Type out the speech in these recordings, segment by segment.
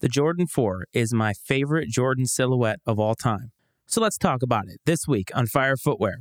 The Jordan 4 is my favorite Jordan silhouette of all time. So let's talk about it this week on Fire Footwear.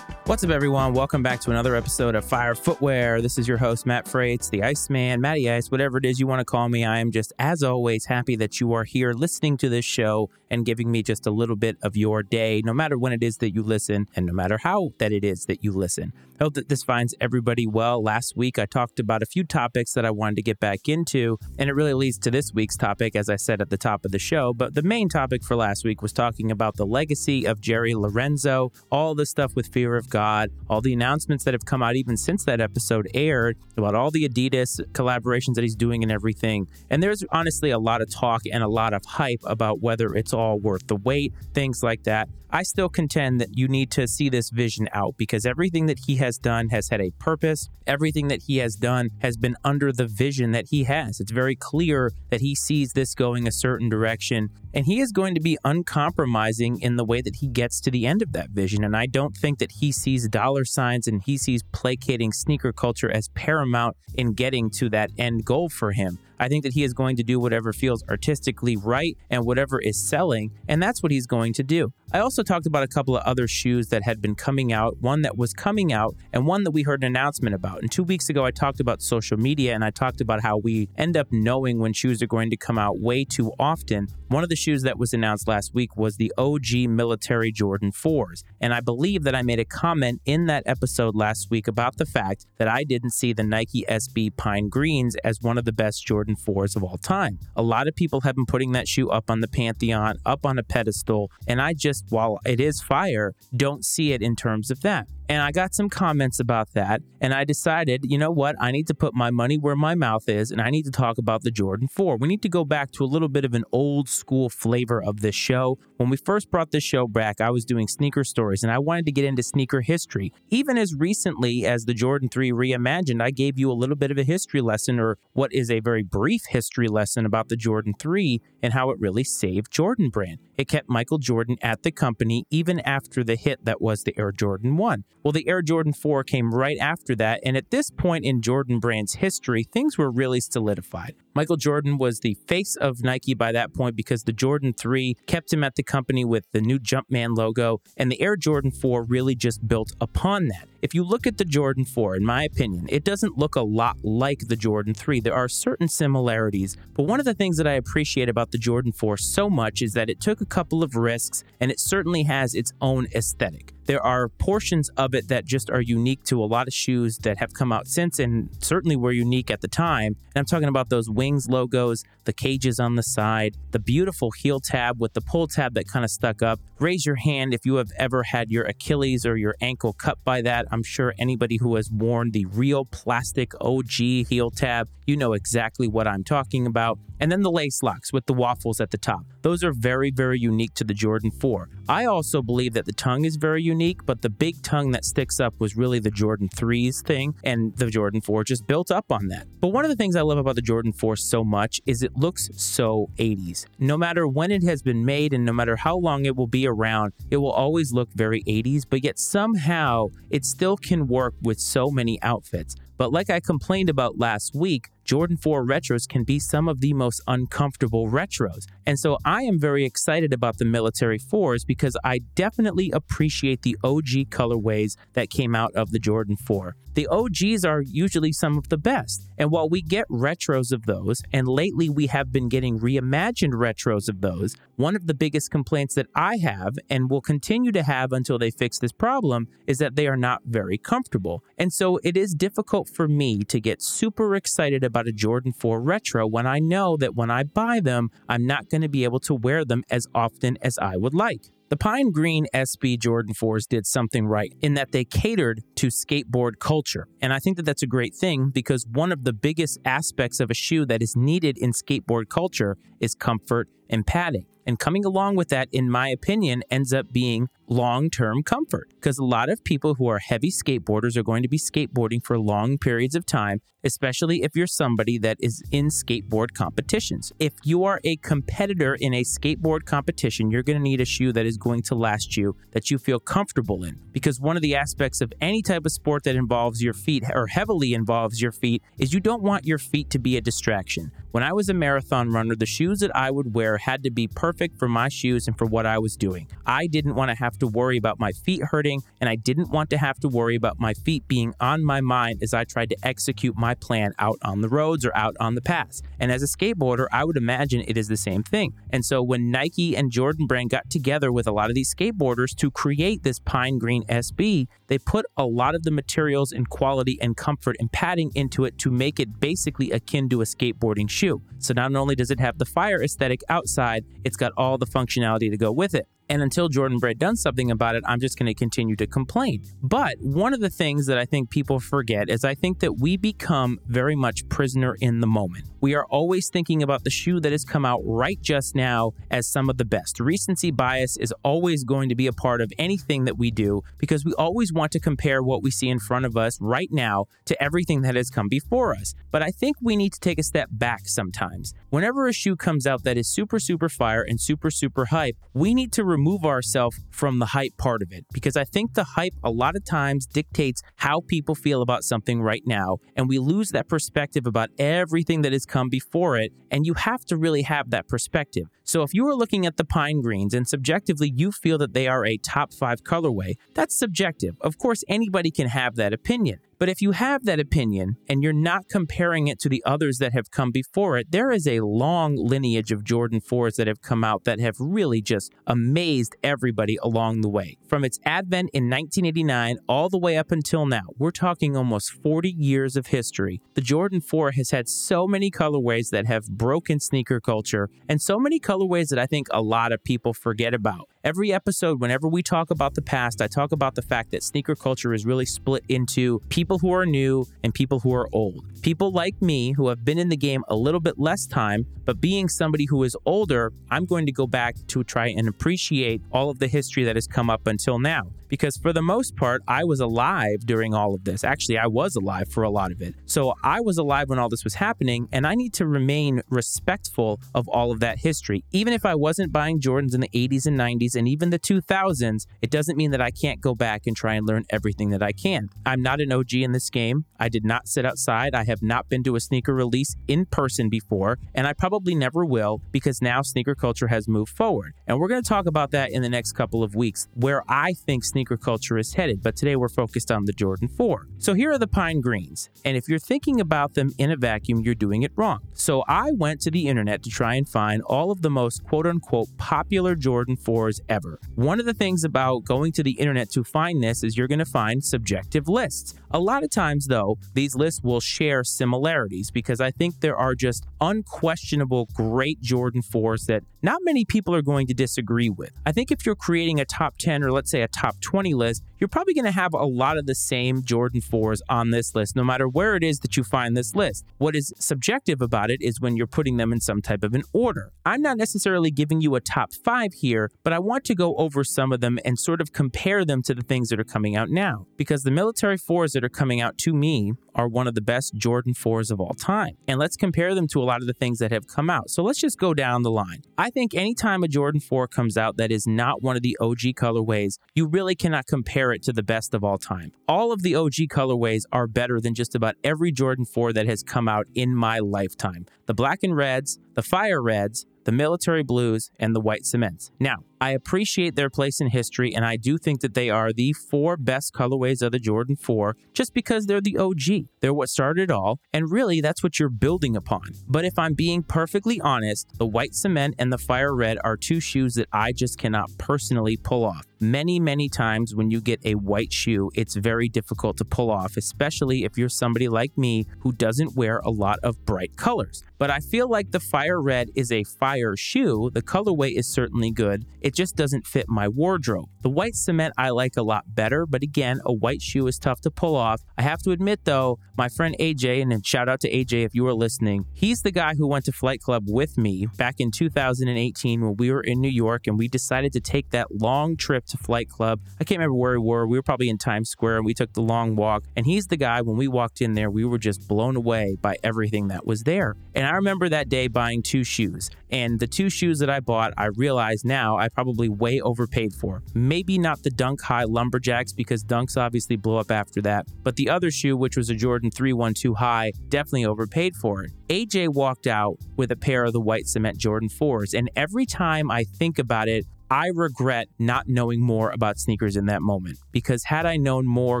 What's up, everyone? Welcome back to another episode of Fire Footwear. This is your host, Matt Frates, the Iceman, Matty Ice, whatever it is you want to call me. I am just, as always, happy that you are here listening to this show and giving me just a little bit of your day, no matter when it is that you listen and no matter how that it is that you listen. I hope that this finds everybody well. Last week, I talked about a few topics that I wanted to get back into, and it really leads to this week's topic, as I said at the top of the show. But the main topic for last week was talking about the legacy of Jerry Lorenzo, all the stuff with Fear of God God, all the announcements that have come out even since that episode aired about all the Adidas collaborations that he's doing and everything. And there's honestly a lot of talk and a lot of hype about whether it's all worth the wait, things like that. I still contend that you need to see this vision out because everything that he has done has had a purpose. Everything that he has done has been under the vision that he has. It's very clear that he sees this going a certain direction and he is going to be uncompromising in the way that he gets to the end of that vision. And I don't think that he sees dollar signs and he sees placating sneaker culture as paramount in getting to that end goal for him. I think that he is going to do whatever feels artistically right and whatever is selling, and that's what he's going to do. I also talked about a couple of other shoes that had been coming out, one that was coming out, and one that we heard an announcement about. And two weeks ago, I talked about social media and I talked about how we end up knowing when shoes are going to come out way too often. One of the shoes that was announced last week was the OG Military Jordan 4s. And I believe that I made a comment in that episode last week about the fact that I didn't see the Nike SB Pine Greens as one of the best Jordan 4s of all time. A lot of people have been putting that shoe up on the Pantheon, up on a pedestal, and I just, while it is fire, don't see it in terms of that. And I got some comments about that. And I decided, you know what? I need to put my money where my mouth is and I need to talk about the Jordan 4. We need to go back to a little bit of an old school flavor of this show. When we first brought this show back, I was doing sneaker stories and I wanted to get into sneaker history. Even as recently as the Jordan 3 reimagined, I gave you a little bit of a history lesson or what is a very brief history lesson about the Jordan 3 and how it really saved Jordan brand. It kept Michael Jordan at the company even after the hit that was the Air Jordan 1. Well, the Air Jordan 4 came right after that, and at this point in Jordan brand's history, things were really solidified. Michael Jordan was the face of Nike by that point because the Jordan 3 kept him at the company with the new Jumpman logo, and the Air Jordan 4 really just built upon that. If you look at the Jordan 4, in my opinion, it doesn't look a lot like the Jordan 3. There are certain similarities, but one of the things that I appreciate about the Jordan 4 so much is that it took a couple of risks and it certainly has its own aesthetic. There are portions of it that just are unique to a lot of shoes that have come out since and certainly were unique at the time. And I'm talking about those wings logos, the cages on the side, the beautiful heel tab with the pull tab that kind of stuck up. Raise your hand if you have ever had your Achilles or your ankle cut by that. I'm sure anybody who has worn the real plastic OG heel tab, you know exactly what I'm talking about. And then the lace locks with the waffles at the top. Those are very, very unique to the Jordan 4. I also believe that the tongue is very unique, but the big tongue that sticks up was really the Jordan 3's thing, and the Jordan 4 just built up on that. But one of the things I love about the Jordan 4 so much is it looks so 80s. No matter when it has been made and no matter how long it will be around, it will always look very 80s, but yet somehow it still can work with so many outfits. But like I complained about last week, Jordan 4 retros can be some of the most uncomfortable retros. And so I am very excited about the military 4s because I definitely appreciate the OG colorways that came out of the Jordan 4. The OGs are usually some of the best. And while we get retros of those, and lately we have been getting reimagined retros of those, one of the biggest complaints that I have and will continue to have until they fix this problem is that they are not very comfortable. And so it is difficult for me to get super excited about a Jordan 4 retro when I know that when I buy them, I'm not going to be able to wear them as often as I would like. The Pine Green SB Jordan 4s did something right in that they catered to skateboard culture. And I think that that's a great thing because one of the biggest aspects of a shoe that is needed in skateboard culture is comfort and padding. And coming along with that, in my opinion, ends up being long term comfort because a lot of people who are heavy skateboarders are going to be skateboarding for long periods of time, especially if you're somebody that is in skateboard competitions. If you are a competitor in a skateboard competition, you're going to need a shoe that is going to last you, that you feel comfortable in. Because one of the aspects of any type of sport that involves your feet or heavily involves your feet is you don't want your feet to be a distraction. When I was a marathon runner, the shoes that I would wear had to be perfect for my shoes and for what I was doing. I didn't want to have to worry about my feet hurting, and I didn't want to have to worry about my feet being on my mind as I tried to execute my plan out on the roads or out on the paths. And as a skateboarder, I would imagine it is the same thing. And so when Nike and Jordan Brand got together with a lot of these skateboarders to create this Pine Green SB, they put a lot of the materials and quality and comfort and padding into it to make it basically akin to a skateboarding shoe. So not only does it have the fire aesthetic outside, it's got all the functionality to go with it. And until Jordan Brand does something about it, I'm just going to continue to complain. But one of the things that I think people forget is I think that we become very much prisoner in the moment. We are always thinking about the shoe that has come out right just now as some of the best. Recency bias is always going to be a part of anything that we do because we always want to compare what we see in front of us right now to everything that has come before us. But I think we need to take a step back sometimes. Whenever a shoe comes out that is super, super fire and super, super hype, we need to remove ourselves from the hype part of it because I think the hype a lot of times dictates how people feel about something right now. And we lose that perspective about everything that has come before it. And you have to really have that perspective. So if you are looking at the pine greens and subjectively you feel that they are a top five colorway, that's subjective. Of course, anybody can have that opinion. But if you have that opinion and you're not comparing it to the others that have come before it, there is a long lineage of Jordan 4s that have come out that have really just amazed everybody along the way. From its advent in 1989 all the way up until now, we're talking almost 40 years of history. The Jordan 4 has had so many colorways that have broken sneaker culture and so many colorways that I think a lot of people forget about. Every episode, whenever we talk about the past, I talk about the fact that sneaker culture is really split into people who are new and people who are old. People like me who have been in the game a little bit less time, but being somebody who is older, I'm going to go back to try and appreciate all of the history that has come up until now. Because for the most part, I was alive during all of this. Actually, I was alive for a lot of it. So I was alive when all this was happening, and I need to remain respectful of all of that history. Even if I wasn't buying Jordans in the 80s and 90s and even the 2000s, it doesn't mean that I can't go back and try and learn everything that I can. I'm not an OG in this game. I did not sit outside. I have not been to a sneaker release in person before, and I probably never will because now sneaker culture has moved forward. And we're going to talk about that in the next couple of weeks, where I think sneaker culture is headed. But today we're focused on the Jordan 4. So here are the pine greens. And if you're thinking about them in a vacuum, you're doing it wrong. So I went to the internet to try and find all of the most quote unquote popular Jordan 4s ever. One of the things about going to the internet to find this is you're going to find subjective lists. A lot of times, though, these lists will share similarities because I think there are just unquestionable great Jordan 4s that not many people are going to disagree with. I think if you're creating a top 10 or let's say a top 20 list, you're probably going to have a lot of the same Jordan 4s on this list, no matter where it is that you find this list. What is subjective about it is when you're putting them in some type of an order. I'm not necessarily giving you a top five here, but I want to go over some of them and sort of compare them to the things that are coming out now. Because the military 4s that are coming out to me are one of the best Jordan 4s of all time. And let's compare them to a lot of the things that have come out. So let's just go down the line. I think anytime a Jordan 4 comes out that is not one of the OG colorways, you really cannot compare it to the best of all time. All of the OG colorways are better than just about every Jordan 4 that has come out in my lifetime. The black and reds, the fire reds, the military blues, and the white cements. Now, I appreciate their place in history, and I do think that they are the four best colorways of the Jordan 4 just because they're the OG. They're what started it all, and really that's what you're building upon. But if I'm being perfectly honest, the white cement and the fire red are two shoes that I just cannot personally pull off. Many, many times when you get a white shoe, it's very difficult to pull off, especially if you're somebody like me who doesn't wear a lot of bright colors. But I feel like the fire red is a fire shoe. The colorway is certainly good. It just doesn't fit my wardrobe. The white cement I like a lot better, but again, a white shoe is tough to pull off. I have to admit though, my friend AJ, and then shout out to AJ if you are listening, he's the guy who went to Flight Club with me back in 2018 when we were in New York and we decided to take that long trip to Flight Club. I can't remember where we were. We were probably in Times Square and we took the long walk. And he's the guy, when we walked in there, we were just blown away by everything that was there. And I remember that day buying two shoes. And the two shoes that I bought, I realize now I probably way overpaid for. Maybe not the Dunk High Lumberjacks because Dunks obviously blew up after that, but the other shoe, which was a Jordan 312 High, definitely overpaid for it. AJ walked out with a pair of the white cement Jordan 4s, and every time I think about it, I regret not knowing more about sneakers in that moment because had I known more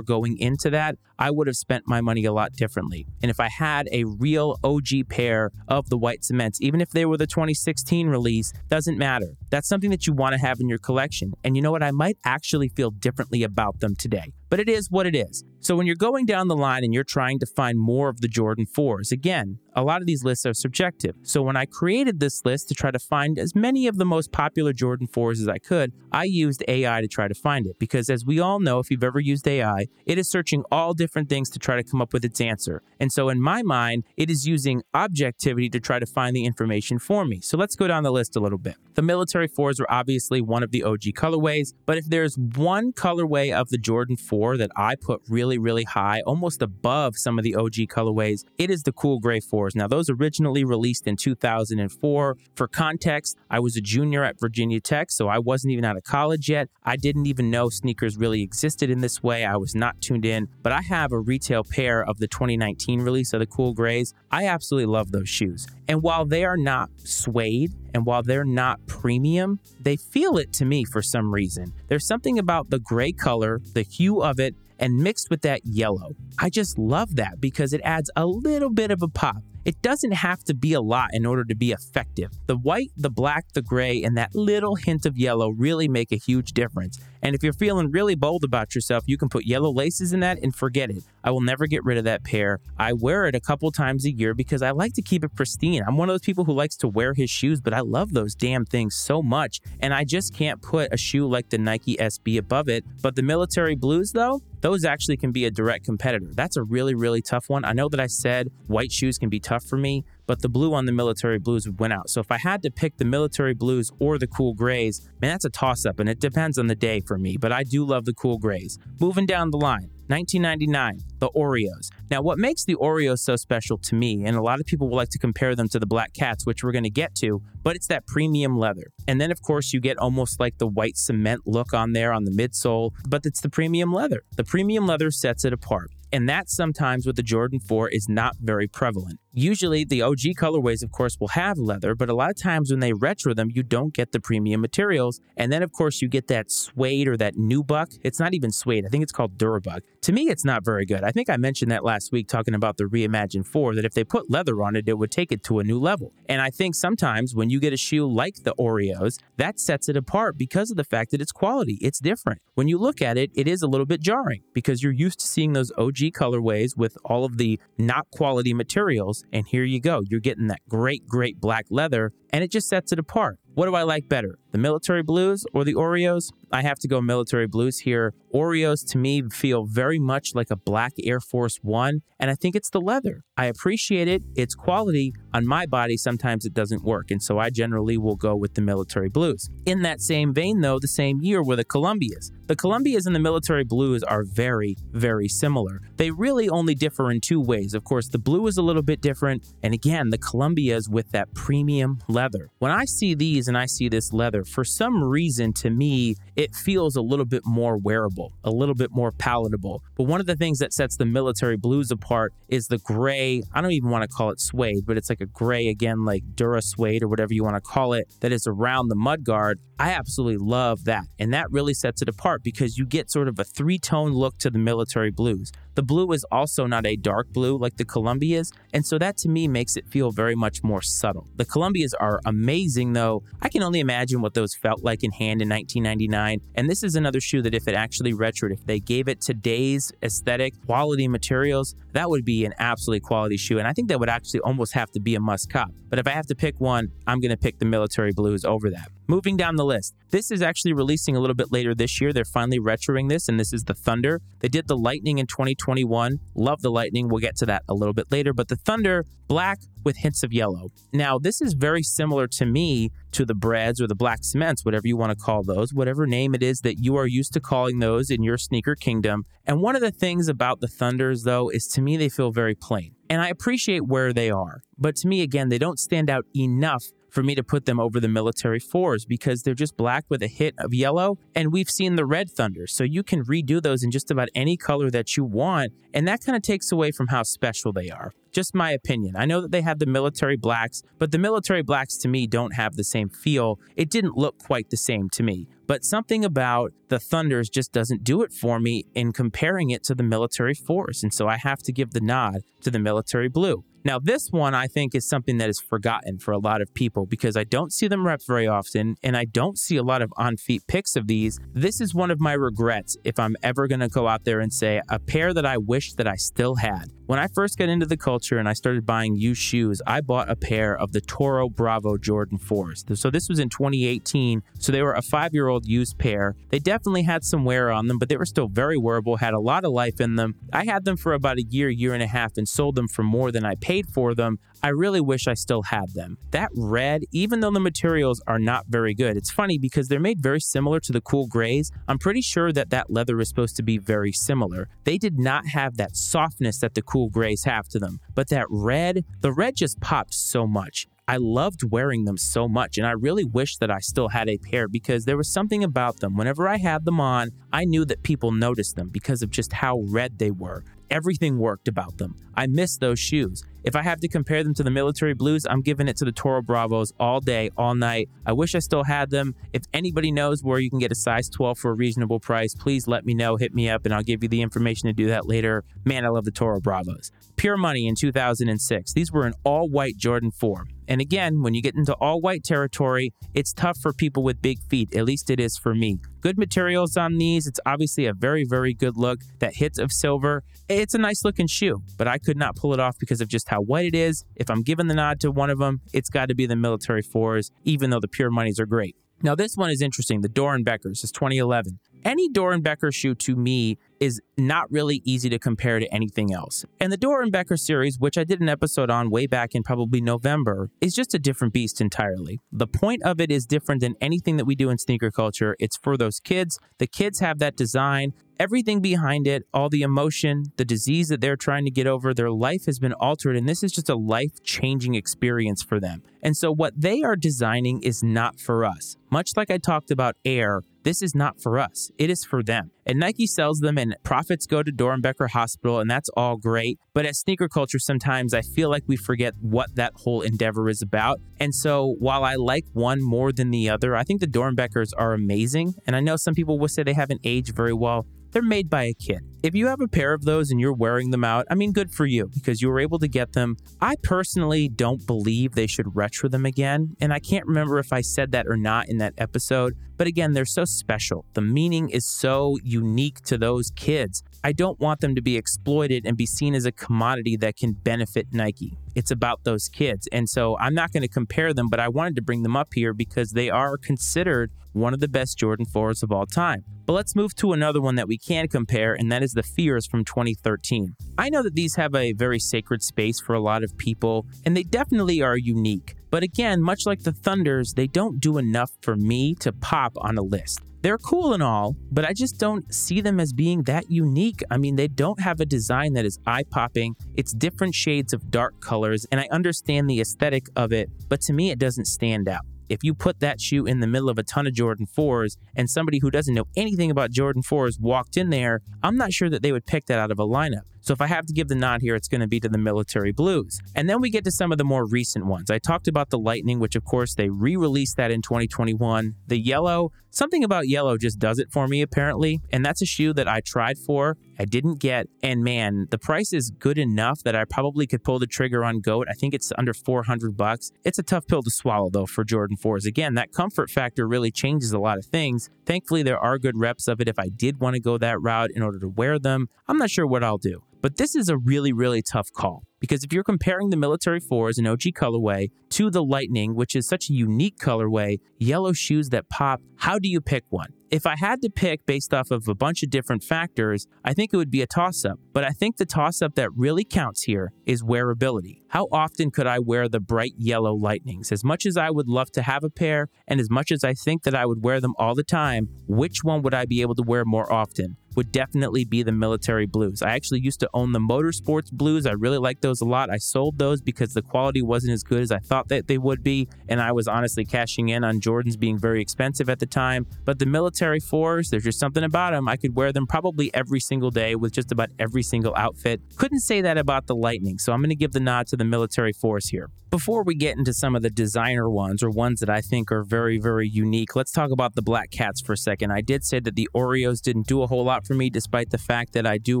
going into that, I would have spent my money a lot differently. And if I had a real OG pair of the white cements, even if they were the 2016 release, doesn't matter. That's something that you want to have in your collection. And you know what? I might actually feel differently about them today. But it is what it is. So when you're going down the line and you're trying to find more of the Jordan 4s, again, a lot of these lists are subjective. So when I created this list to try to find as many of the most popular Jordan 4s as I could, I used AI to try to find it. Because as we all know, if you've ever used AI, it is searching all different things to try to come up with its answer. And so in my mind, it is using objectivity to try to find the information for me. So let's go down the list a little bit. The military 4s are obviously one of the OG colorways, but if there's one colorway of the Jordan 4 that I put really, really high, almost above some of the OG colorways, it is the cool gray 4s. Now, those originally released in 2004. For context, I was a junior at Virginia Tech, so I wasn't even out of college yet. I didn't even know sneakers really existed in this way. I was not tuned in, but I have a retail pair of the 2019 release of the cool grays. I absolutely love those shoes. And while they are not suede and while they're not premium, they feel it to me for some reason. There's something about the gray color, the hue of it, and mixed with that yellow. I just love that because it adds a little bit of a pop. It doesn't have to be a lot in order to be effective. The white, the black, the gray, and that little hint of yellow really make a huge difference. And if you're feeling really bold about yourself, you can put yellow laces in that and forget it. I will never get rid of that pair. I wear it a couple times a year because I like to keep it pristine. I'm one of those people who likes to wear his shoes, but I love those damn things so much. And I just can't put a shoe like the Nike SB above it. But the military blues, though, those actually can be a direct competitor. That's a really, really tough one. I know that I said white shoes can be tough for me, but the blue on the military blues went out. So if I had to pick the military blues or the cool grays, man, that's a toss up and it depends on the day for me, but I do love the cool grays. Moving down the line, 1999, the Oreos. Now, what makes the Oreos so special to me, and a lot of people will like to compare them to the Black Cats, which we're going to get to, but it's that premium leather. And then, of course, you get almost like the white cement look on there on the midsole, but it's the premium leather. The premium leather sets it apart. And that sometimes with the Jordan 4 is not very prevalent. Usually, the OG colorways, of course, will have leather, but a lot of times when they retro them, you don't get the premium materials. And then, of course, you get that suede or that nubuck. It's not even suede, I think it's called Durabuck. To me, it's not very good. I think I mentioned that last week talking about the Reimagined 4 that if they put leather on it, it would take it to a new level. And I think sometimes when you get a shoe like the Oreos, that sets it apart because of the fact that it's quality. It's different. When you look at it, it is a little bit jarring because you're used to seeing those OG colorways with all of the not quality materials. And here you go. You're getting that great, great black leather, and it just sets it apart. What do I like better, the military blues or the Oreos? I have to go military blues here. Oreos to me feel very much like a black Air Force One, and I think it's the leather. I appreciate it, its quality. On my body, sometimes it doesn't work, and so I generally will go with the military blues. In that same vein, though, the same year were the Columbias. The Columbias and the military blues are very, very similar. They really only differ in two ways. Of course, the blue is a little bit different, and again, the Columbias with that premium leather. When I see these and I see this leather, for some reason to me, it feels a little bit more wearable, a little bit more palatable. But one of the things that sets the military blues apart is the gray, I don't even want to call it suede, but it's like a gray, again, like Dura suede or whatever you want to call it, that is around the mudguard. I absolutely love that. And that really sets it apart because you get sort of a three tone look to the military blues. The blue is also not a dark blue like the Columbias, and so that to me makes it feel very much more subtle. The Columbias are amazing though. I can only imagine what those felt like in hand in 1999, and this is another shoe that if it actually retroed, if they gave it today's aesthetic, quality materials, that would be an absolutely quality shoe, and I think that would actually almost have to be a must cop. But if I have to pick one, I'm going to pick the military blues over that. Moving down the list, this is actually releasing a little bit later this year. They're finally retroing this, and this is the Thunder. They did the Lightning in 2021. Love the Lightning. We'll get to that a little bit later. But the Thunder, black with hints of yellow. Now, this is very similar to me to the breads or the black cements, whatever you want to call those, whatever name it is that you are used to calling those in your sneaker kingdom. And one of the things about the Thunders, though, is to me, they feel very plain. And I appreciate where they are. But to me, again, they don't stand out enough for me to put them over the military fours because they're just black with a hit of yellow. And we've seen the red thunder. So you can redo those in just about any color that you want. And that kind of takes away from how special they are. Just my opinion. I know that they have the military blacks, but the military blacks to me don't have the same feel. It didn't look quite the same to me. But something about the Thunders just doesn't do it for me in comparing it to the military fours. And so I have to give the nod to the military blue. Now, this one I think is something that is forgotten for a lot of people because I don't see them reps very often and I don't see a lot of on feet pics of these. This is one of my regrets if I'm ever going to go out there and say a pair that I wish that I still had. When I first got into the culture and I started buying used shoes, I bought a pair of the Toro Bravo Jordan 4s. So this was in 2018. So they were a five year old used pair. They definitely had some wear on them, but they were still very wearable, had a lot of life in them. I had them for about a year, year and a half, and sold them for more than I paid for them. I really wish I still had them. That red, even though the materials are not very good, it's funny because they're made very similar to the cool grays. I'm pretty sure that that leather is supposed to be very similar. They did not have that softness that the cool grays have to them, but that red, the red just popped so much. I loved wearing them so much, and I really wish that I still had a pair because there was something about them. Whenever I had them on, I knew that people noticed them because of just how red they were. Everything worked about them. I miss those shoes. If I have to compare them to the military blues, I'm giving it to the Toro Bravos all day, all night. I wish I still had them. If anybody knows where you can get a size 12 for a reasonable price, please let me know. Hit me up and I'll give you the information to do that later. Man, I love the Toro Bravos. Pure Money in 2006. These were an all white Jordan 4. And again, when you get into all white territory, it's tough for people with big feet. At least it is for me. Good materials on these. It's obviously a very, very good look. That hit of silver. It's a nice looking shoe, but I could not pull it off because of just how white it is. If I'm giving the nod to one of them, it's got to be the military fours, even though the pure monies are great. Now, this one is interesting. The Doernbechers is 2011. Any Doernbecher shoe to me is not really easy to compare to anything else. And the Doernbecher series, which I did an episode on way back in probably November, is just a different beast entirely. The point of it is different than anything that we do in sneaker culture. It's for those kids. The kids have that design everything behind it, all the emotion, the disease that they're trying to get over, their life has been altered. And this is just a life changing experience for them. And so, what they are designing is not for us. Much like I talked about Air, this is not for us. It is for them. And Nike sells them, and profits go to Doernbecher Hospital, and that's all great. But as sneaker culture, sometimes I feel like we forget what that whole endeavor is about. And so, while I like one more than the other, I think the Doernbechers are amazing. And I know some people will say they haven't aged very well. They're made by a kid. If you have a pair of those and you're wearing them out, I mean, good for you because you were able to get them. I personally don't believe they should retro them again. And I can't remember if I said that or not in that episode. But again, they're so special. The meaning is so unique to those kids. I don't want them to be exploited and be seen as a commodity that can benefit Nike. It's about those kids. And so I'm not going to compare them, but I wanted to bring them up here because they are considered one of the best Jordan 4s of all time. But let's move to another one that we can compare, and that is the Fears from 2013. I know that these have a very sacred space for a lot of people, and they definitely are unique. But again, much like the Thunders, they don't do enough for me to pop on a list. They're cool and all, but I just don't see them as being that unique. I mean, they don't have a design that is eye popping. It's different shades of dark colors, and I understand the aesthetic of it, but to me, it doesn't stand out. If you put that shoe in the middle of a ton of Jordan 4s and somebody who doesn't know anything about Jordan 4s walked in there, I'm not sure that they would pick that out of a lineup. So if I have to give the nod here, it's going to be to the military blues. And then we get to some of the more recent ones. I talked about the Lightning, which of course they re released that in 2021. The yellow, something about yellow just does it for me apparently. And that's a shoe that I tried for, I didn't get. And man, the price is good enough that I probably could pull the trigger on GOAT. I think it's under 400 bucks. It's a tough pill to swallow though for Jordan 4s. Again, that comfort factor really changes a lot of things. Thankfully, there are good reps of it if I did want to go that route in order to wear them. I'm not sure what I'll do. But this is a really, really tough call because if you're comparing the Military 4s an OG colorway to the Lightning, which is such a unique colorway, yellow shoes that pop, how do you pick one? If I had to pick based off of a bunch of different factors, I think it would be a toss up. But I think the toss up that really counts here is wearability. How often could I wear the bright yellow lightnings? As much as I would love to have a pair, and as much as I think that I would wear them all the time, which one would I be able to wear more often? Would definitely be the military blues. I actually used to own the motorsports blues. I really like those a lot. I sold those because the quality wasn't as good as I thought that they would be, and I was honestly cashing in on Jordans being very expensive at the time. But the military fours, there's just something about them. I could wear them probably every single day with just about every single outfit. Couldn't say that about the Lightning, so I'm going to give the nod to the military fours here. Before we get into some of the designer ones or ones that I think are very, very unique, let's talk about the Black Cats for a second. I did say that the Oreos didn't do a whole lot for me, despite the fact that I do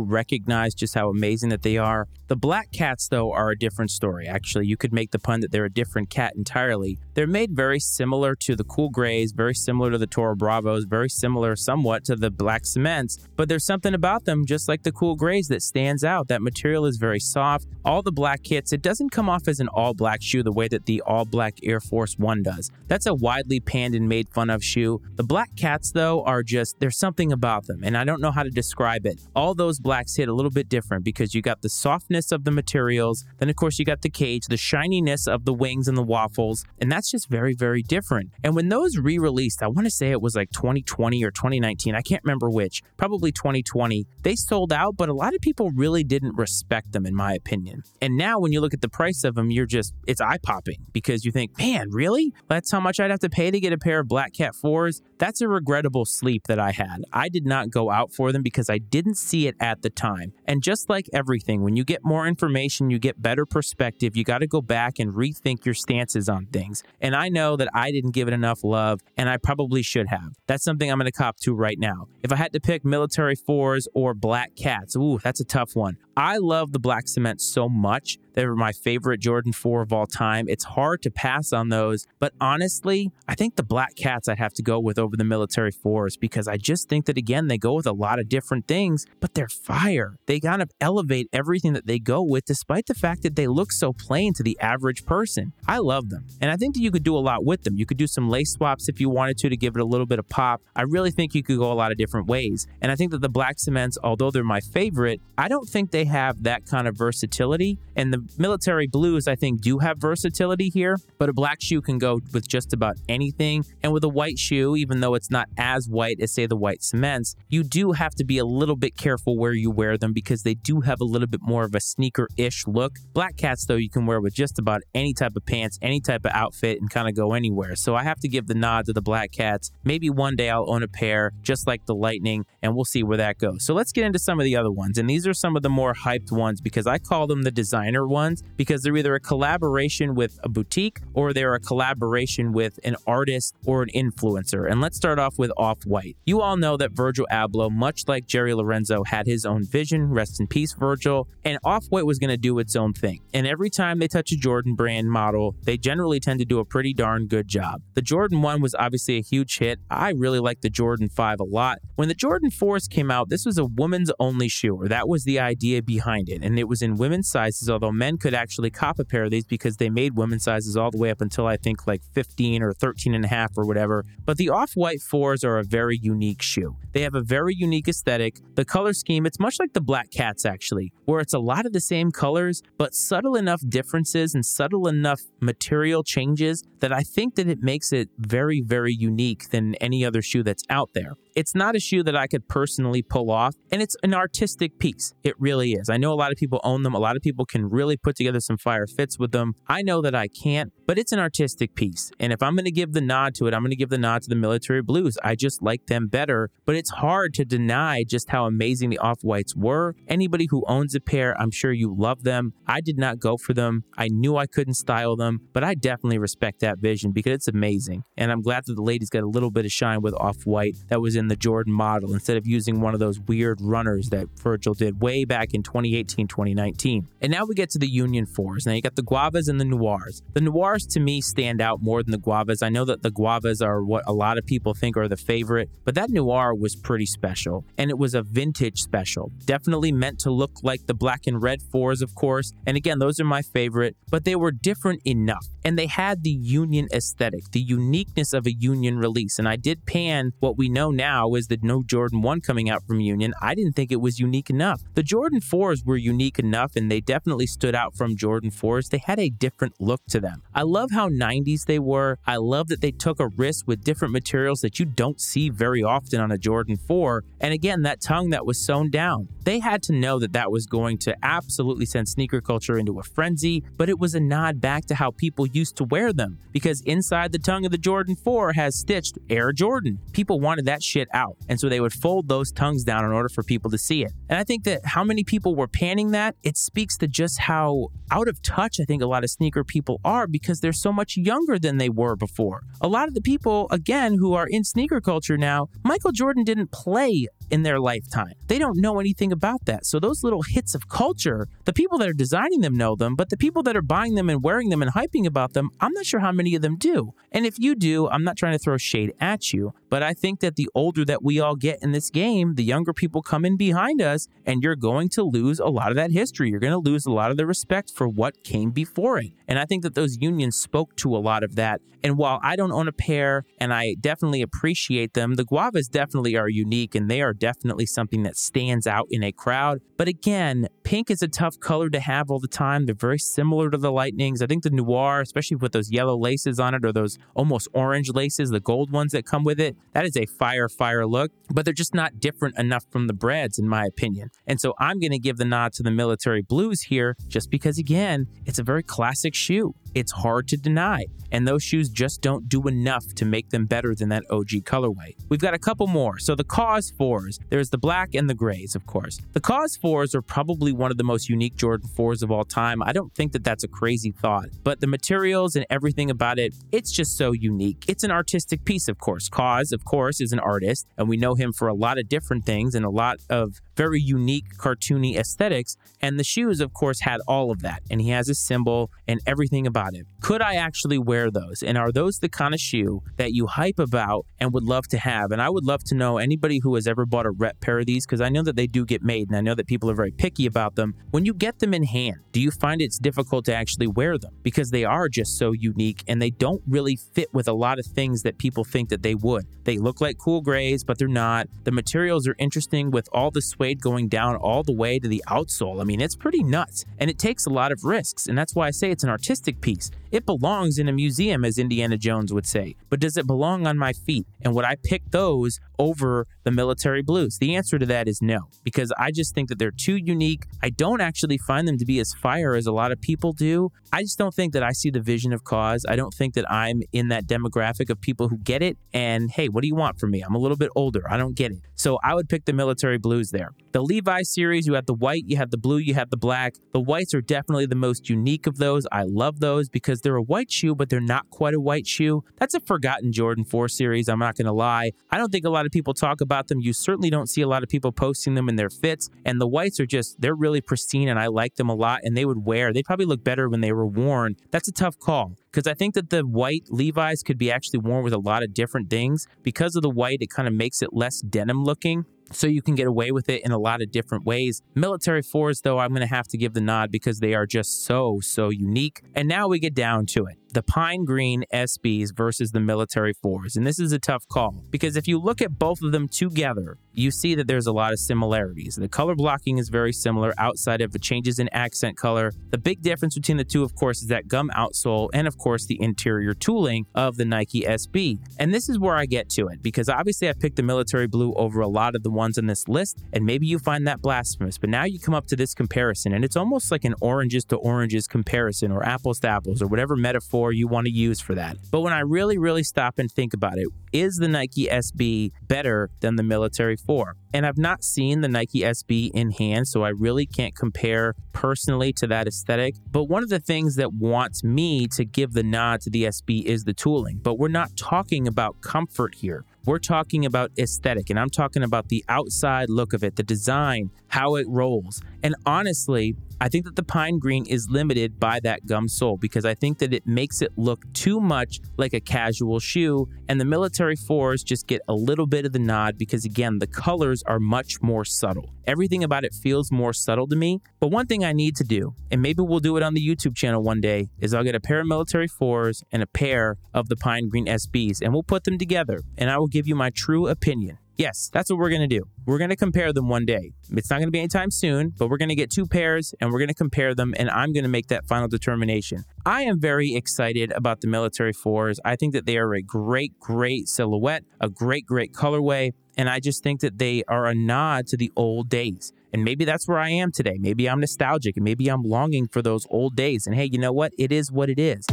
recognize just how amazing that they are. The Black Cats, though, are a different story. Actually, you could make the pun that they're a different cat entirely. They're made very similar to the Cool Grays, very similar to the Toro Bravos, very similar somewhat to the Black Cements, but there's something about them, just like the Cool Grays, that stands out. That material is very soft. All the black kits, it doesn't come off as an all black shoe the way that the all black Air Force One does. That's a widely panned and made fun of shoe. The Black Cats, though, are just, there's something about them, and I don't know how to describe it. All those blacks hit a little bit different because you got the softness of the materials, then, of course, you got the cage, the shininess of the wings and the waffles, and that's just very, very different. And when those re released, I want to say it was like 2020 or 2019, I can't remember which, probably 2020, they sold out, but a lot of people really didn't respect them, in my opinion. And now when you look at the price of them, you're just, it's eye popping because you think, man, really? That's how much I'd have to pay to get a pair of Black Cat 4s? That's a regrettable sleep that I had. I did not go out for them because I didn't see it at the time. And just like everything, when you get more information, you get better perspective, you got to go back and rethink your stances on things. And I know that I didn't give it enough love, and I probably should have. That's something I'm going to cop to right now. If I had to pick military fours or black cats, ooh, that's a tough one. I love the black cement so much. They were my favorite Jordan 4 of all time. It's hard to pass on those, but honestly, I think the black cats I'd have to go with over the military 4s because I just think that again, they go with a lot of different things, but they're fire. They kind of elevate everything that they go with despite the fact that they look so plain to the average person. I love them. And I think that you could do a lot with them. You could do some lace swaps if you wanted to to give it a little bit of pop. I really think you could go a lot of different ways. And I think that the black cements, although they're my favorite, I don't think they have that kind of versatility. And the military blues, I think, do have versatility here, but a black shoe can go with just about anything. And with a white shoe, even though it's not as white as, say, the white cements, you do have to be a little bit careful where you wear them because they do have a little bit more of a sneaker ish look. Black cats, though, you can wear with just about any type of pants, any type of outfit, and kind of go anywhere. So I have to give the nod to the black cats. Maybe one day I'll own a pair just like the lightning, and we'll see where that goes. So let's get into some of the other ones. And these are some of the more hyped ones because I call them the designer ones because they're either a collaboration with a boutique or they're a collaboration with an artist or an influencer. And let's start off with Off White. You all know that Virgil Abloh, much like Jerry Lorenzo, had his own vision. Rest in peace, Virgil. And Off White was going to do its own thing. And every time they touch a Jordan brand model, they generally tend to do a pretty darn good job. The Jordan 1 was obviously a huge hit. I really like the Jordan 5 a lot. When the Jordan 4s came out, this was a woman's only shoe, or that was the idea behind it. And it was in women's sizes, although men could actually cop a pair of these because they made women's sizes all the way up until I think like 15 or 13 and a half or whatever. But the off white 4s are a very unique shoe. They have a very unique aesthetic. The color scheme, it's much like the black cats actually, where it's a lot of the same colors, but subtle enough differences and subtle enough material changes that I think that it makes it very, very unique than any other shoe that's out there. It's not a shoe that I could personally pull off, and it's an artistic piece. It really is. I know a lot of people own them. A lot of people can really put together some fire fits with them. I know that I can't, but it's an artistic piece. And if I'm going to give the nod to it, I'm going to give the nod to the military blues. I just like them better, but it's hard to deny just how amazing the off whites were. Anybody who owns a pair, I'm sure you love them. I did not go for them. I knew I couldn't style them, but I definitely respect that vision because it's amazing. And I'm glad that the ladies got a little bit of shine with off white that was in in the Jordan model instead of using one of those weird runners that Virgil did way back in 2018, 2019. And now we get to the Union 4s. Now you got the Guavas and the Noirs. The Noirs to me stand out more than the Guavas. I know that the Guavas are what a lot of people think are the favorite, but that Noir was pretty special. And it was a vintage special. Definitely meant to look like the black and red 4s, of course. And again, those are my favorite, but they were different enough. And they had the Union aesthetic, the uniqueness of a Union release. And I did pan what we know now is the no Jordan 1 coming out from Union. I didn't think it was unique enough. The Jordan 4s were unique enough and they definitely stood out from Jordan 4s. They had a different look to them. I love how 90s they were. I love that they took a risk with different materials that you don't see very often on a Jordan 4. And again, that tongue that was sewn down. They had to know that that was going to absolutely send sneaker culture into a frenzy, but it was a nod back to how people used to wear them because inside the tongue of the Jordan 4 has stitched Air Jordan. People wanted that shit out. And so they would fold those tongues down in order for people to see it. And I think that how many people were panning that, it speaks to just how out of touch I think a lot of sneaker people are because they're so much younger than they were before. A lot of the people, again, who are in sneaker culture now, Michael Jordan didn't play in their lifetime. They don't know anything about that. So those little hits of culture, the people that are designing them know them, but the people that are buying them and wearing them and hyping about them, I'm not sure how many of them do. And if you do, I'm not trying to throw shade at you, but I think that the older that we all get in this game, the younger people come in behind us, and you're going to lose a lot of that history. You're going to lose a lot of the respect for what came before it. And I think that those unions spoke to a lot of that. And while I don't own a pair and I definitely appreciate them, the Guavas definitely are unique and they are definitely something that stands out in a crowd. But again, pink is a tough color to have all the time. They're very similar to the Lightnings. I think the Noir, especially with those yellow laces on it or those almost orange laces, the gold ones that come with it, that is a fire, fire look. But they're just not different enough from the Breds, in my opinion. And so I'm going to give the nod to the military blues here just because, again, it's a very classic shoe. It's hard to deny. And those shoes just don't do enough to make them better than that OG colorway. We've got a couple more. So the KAWS 4s, there's the black and the grays, of course. The KAWS 4s are probably one of the most unique Jordan 4s of all time. I don't think that that's a crazy thought, but the materials and everything about it, it's just so unique. It's an artistic piece, of course. KAWS, of course, is an artist, and we know him for a lot of different things and a lot of very unique cartoony aesthetics. And the shoes, of course, had all of that. And he has a symbol and everything about it. Could I actually wear those? And are those the kind of shoe that you hype about and would love to have? And I would love to know anybody who has ever bought a rep pair of these, because I know that they do get made and I know that people are very picky about them. When you get them in hand, do you find it's difficult to actually wear them? Because they are just so unique and they don't really fit with a lot of things that people think that they would. They look like cool grays, but they're not. The materials are interesting with all the suede going down all the way to the outsole. I mean, it's pretty nuts and it takes a lot of risks. And that's why I say it's an artistic piece. It belongs in a museum, as Indiana Jones would say. But does it belong on my feet? And would I pick those over the military blues? The answer to that is no, because I just think that they're too unique. I don't actually find them to be as fire as a lot of people do. I just don't think that I see the vision of KAWS. I don't think that I'm in that demographic of people who get it. And hey, what do you want from me? I'm a little bit older. I don't get it. So I would pick the military blues there. The Levi series, you have the white, you have the blue, you have the black. The whites are definitely the most unique of those. I love those because they're a white shoe, but they're not quite a white shoe. That's a forgotten Jordan 4 series, I'm not going to lie. I don't think a lot of people talk about them. You certainly don't see a lot of people posting them in their fits. And the whites are just, they're really pristine and I like them a lot. And they would wear, they probably look better when they were worn. That's a tough call because I think that the white Levi's could be actually worn with a lot of different things. Because of the white, it kind of makes it less denim looking so you can get away with it in a lot of different ways. Military fours, though, I'm going to have to give the nod because they are just so, so unique. And now we get down to it the pine green SBs versus the military fours. And this is a tough call because if you look at both of them together, you see that there's a lot of similarities. The color blocking is very similar outside of the changes in accent color. The big difference between the two, of course, is that gum outsole and, of course, the interior tooling of the Nike SB. And this is where I get to it because obviously I picked the military blue over a lot of the ones on this list, and maybe you find that blasphemous. But now you come up to this comparison, and it's almost like an oranges to oranges comparison or apples to apples or whatever metaphor you want to use for that. But when I really, really stop and think about it, is the Nike SB better than the Military 4? And I've not seen the Nike SB in hand, so I really can't compare personally to that aesthetic. But one of the things that wants me to give the nod to the SB is the tooling. But we're not talking about comfort here. We're talking about aesthetic, and I'm talking about the outside look of it, the design, how it rolls. And honestly, I think that the pine green is limited by that gum sole because I think that it makes it look too much like a casual shoe, and the military fours just get a little bit of the nod because, again, the colors are much more subtle. Everything about it feels more subtle to me. But one thing I need to do, and maybe we'll do it on the YouTube channel one day, is I'll get a pair of military fours and a pair of the pine green SBs, and we'll put them together, and I will give you my true opinion. Yes, that's what we're going to do. We're going to compare them one day. It's not going to be anytime soon, but we're going to get two pairs and we're going to compare them, and I'm going to make that final determination. I am very excited about the military fours. I think that they are a great, great silhouette, a great, great colorway, and I just think that they are a nod to the old days. And maybe that's where I am today. Maybe I'm nostalgic and maybe I'm longing for those old days. And hey, you know what? It is what it is.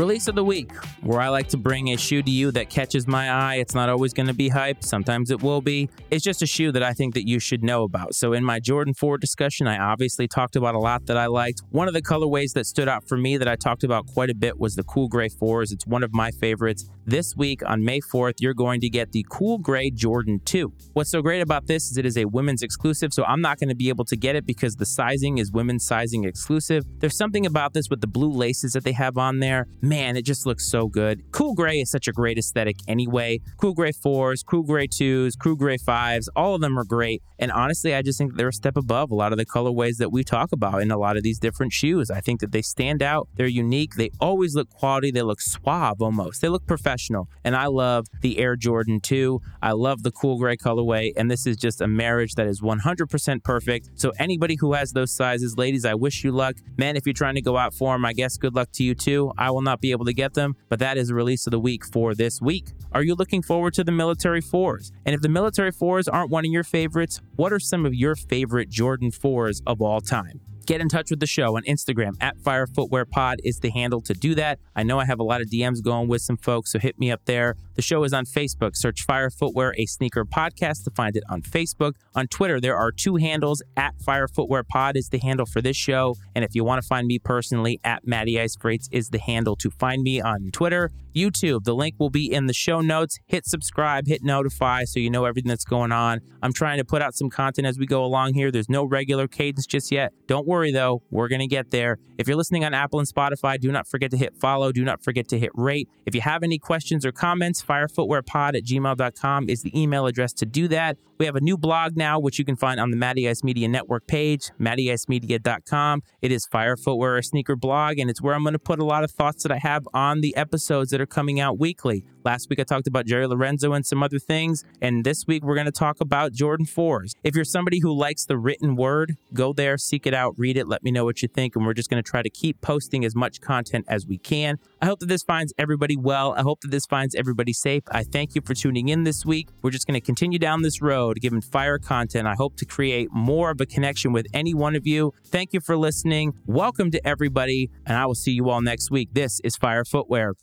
Release of the week, where I like to bring a shoe to you that catches my eye. It's not always going to be hype, sometimes it will be. It's just a shoe that I think that you should know about. So in my Jordan 4 discussion, I obviously talked about a lot that I liked. One of the colorways that stood out for me that I talked about quite a bit was the Cool Gray 4s. It's one of my favorites. This week on May 4th, you're going to get the Cool Gray Jordan 2. What's so great about this is it is a women's exclusive, so I'm not going to be able to get it because the sizing is women's sizing exclusive. There's something about this with the blue laces that they have on there man, it just looks so good. Cool Gray is such a great aesthetic anyway. Cool Gray 4s, Cool Gray 2s, Cool Gray 5s, all of them are great. And honestly, I just think they're a step above a lot of the colorways that we talk about in a lot of these different shoes. I think that they stand out, they're unique, they always look quality, they look suave almost, they look professional. And I love the Air Jordan 2. I love the Cool Gray colorway, and this is just a marriage that is 100% perfect. So, anybody who has those sizes, ladies, I wish you luck. Men, if you're trying to go out for them, I guess good luck to you too. I will not be able to get them, but that is the release of the week for this week. Are you looking forward to the military fours? And if the military fours aren't one of your favorites, what are some of your favorite Jordan fours of all time? Get in touch with the show on Instagram at Fire Footwear Pod is the handle to do that. I know I have a lot of DMs going with some folks, so hit me up there. The show is on Facebook. Search Fire Footwear, a sneaker podcast to find it on Facebook. On Twitter, there are two handles. At Fire Footwear Pod is the handle for this show. And if you want to find me personally, at Matty Ice Frates is the handle to find me on Twitter. YouTube, the link will be in the show notes. Hit subscribe, hit notify so you know everything that's going on. I'm trying to put out some content as we go along here. There's no regular cadence just yet. Don't worry though, we're going to get there. If you're listening on Apple and Spotify, do not forget to hit follow. Do not forget to hit rate. If you have any questions or comments, firefootwearpod at gmail.com is the email address to do that. We have a new blog now, which you can find on the Matty Ice Media Network page, mattyicemedia.com. It is Fire Footwear, a sneaker blog, and it's where I'm going to put a lot of thoughts that I have on the episodes that are coming out weekly. Last week I talked about Jerry Lorenzo and some other things, and this week we're going to talk about Jordan 4s. If you're somebody who likes the written word, go there, seek it out, read it, let me know what you think, and we're just going to try to keep posting as much content as we can. I hope that this finds everybody well. I hope that this finds everybody safe. I thank you for tuning in this week. We're just going to continue down this road, giving fire content. I hope to create more of a connection with any one of you. Thank you for listening. Welcome to everybody, and I will see you all next week. This is Fire Footwear.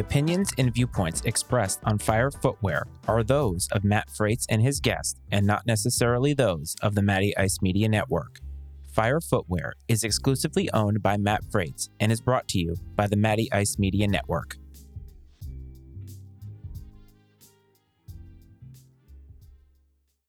The opinions and viewpoints expressed on Fire Footwear are those of Matt Frates and his guest, and not necessarily those of the Matty Ice Media Network. Fire Footwear is exclusively owned by Matt Frates and is brought to you by the Matty Ice Media Network.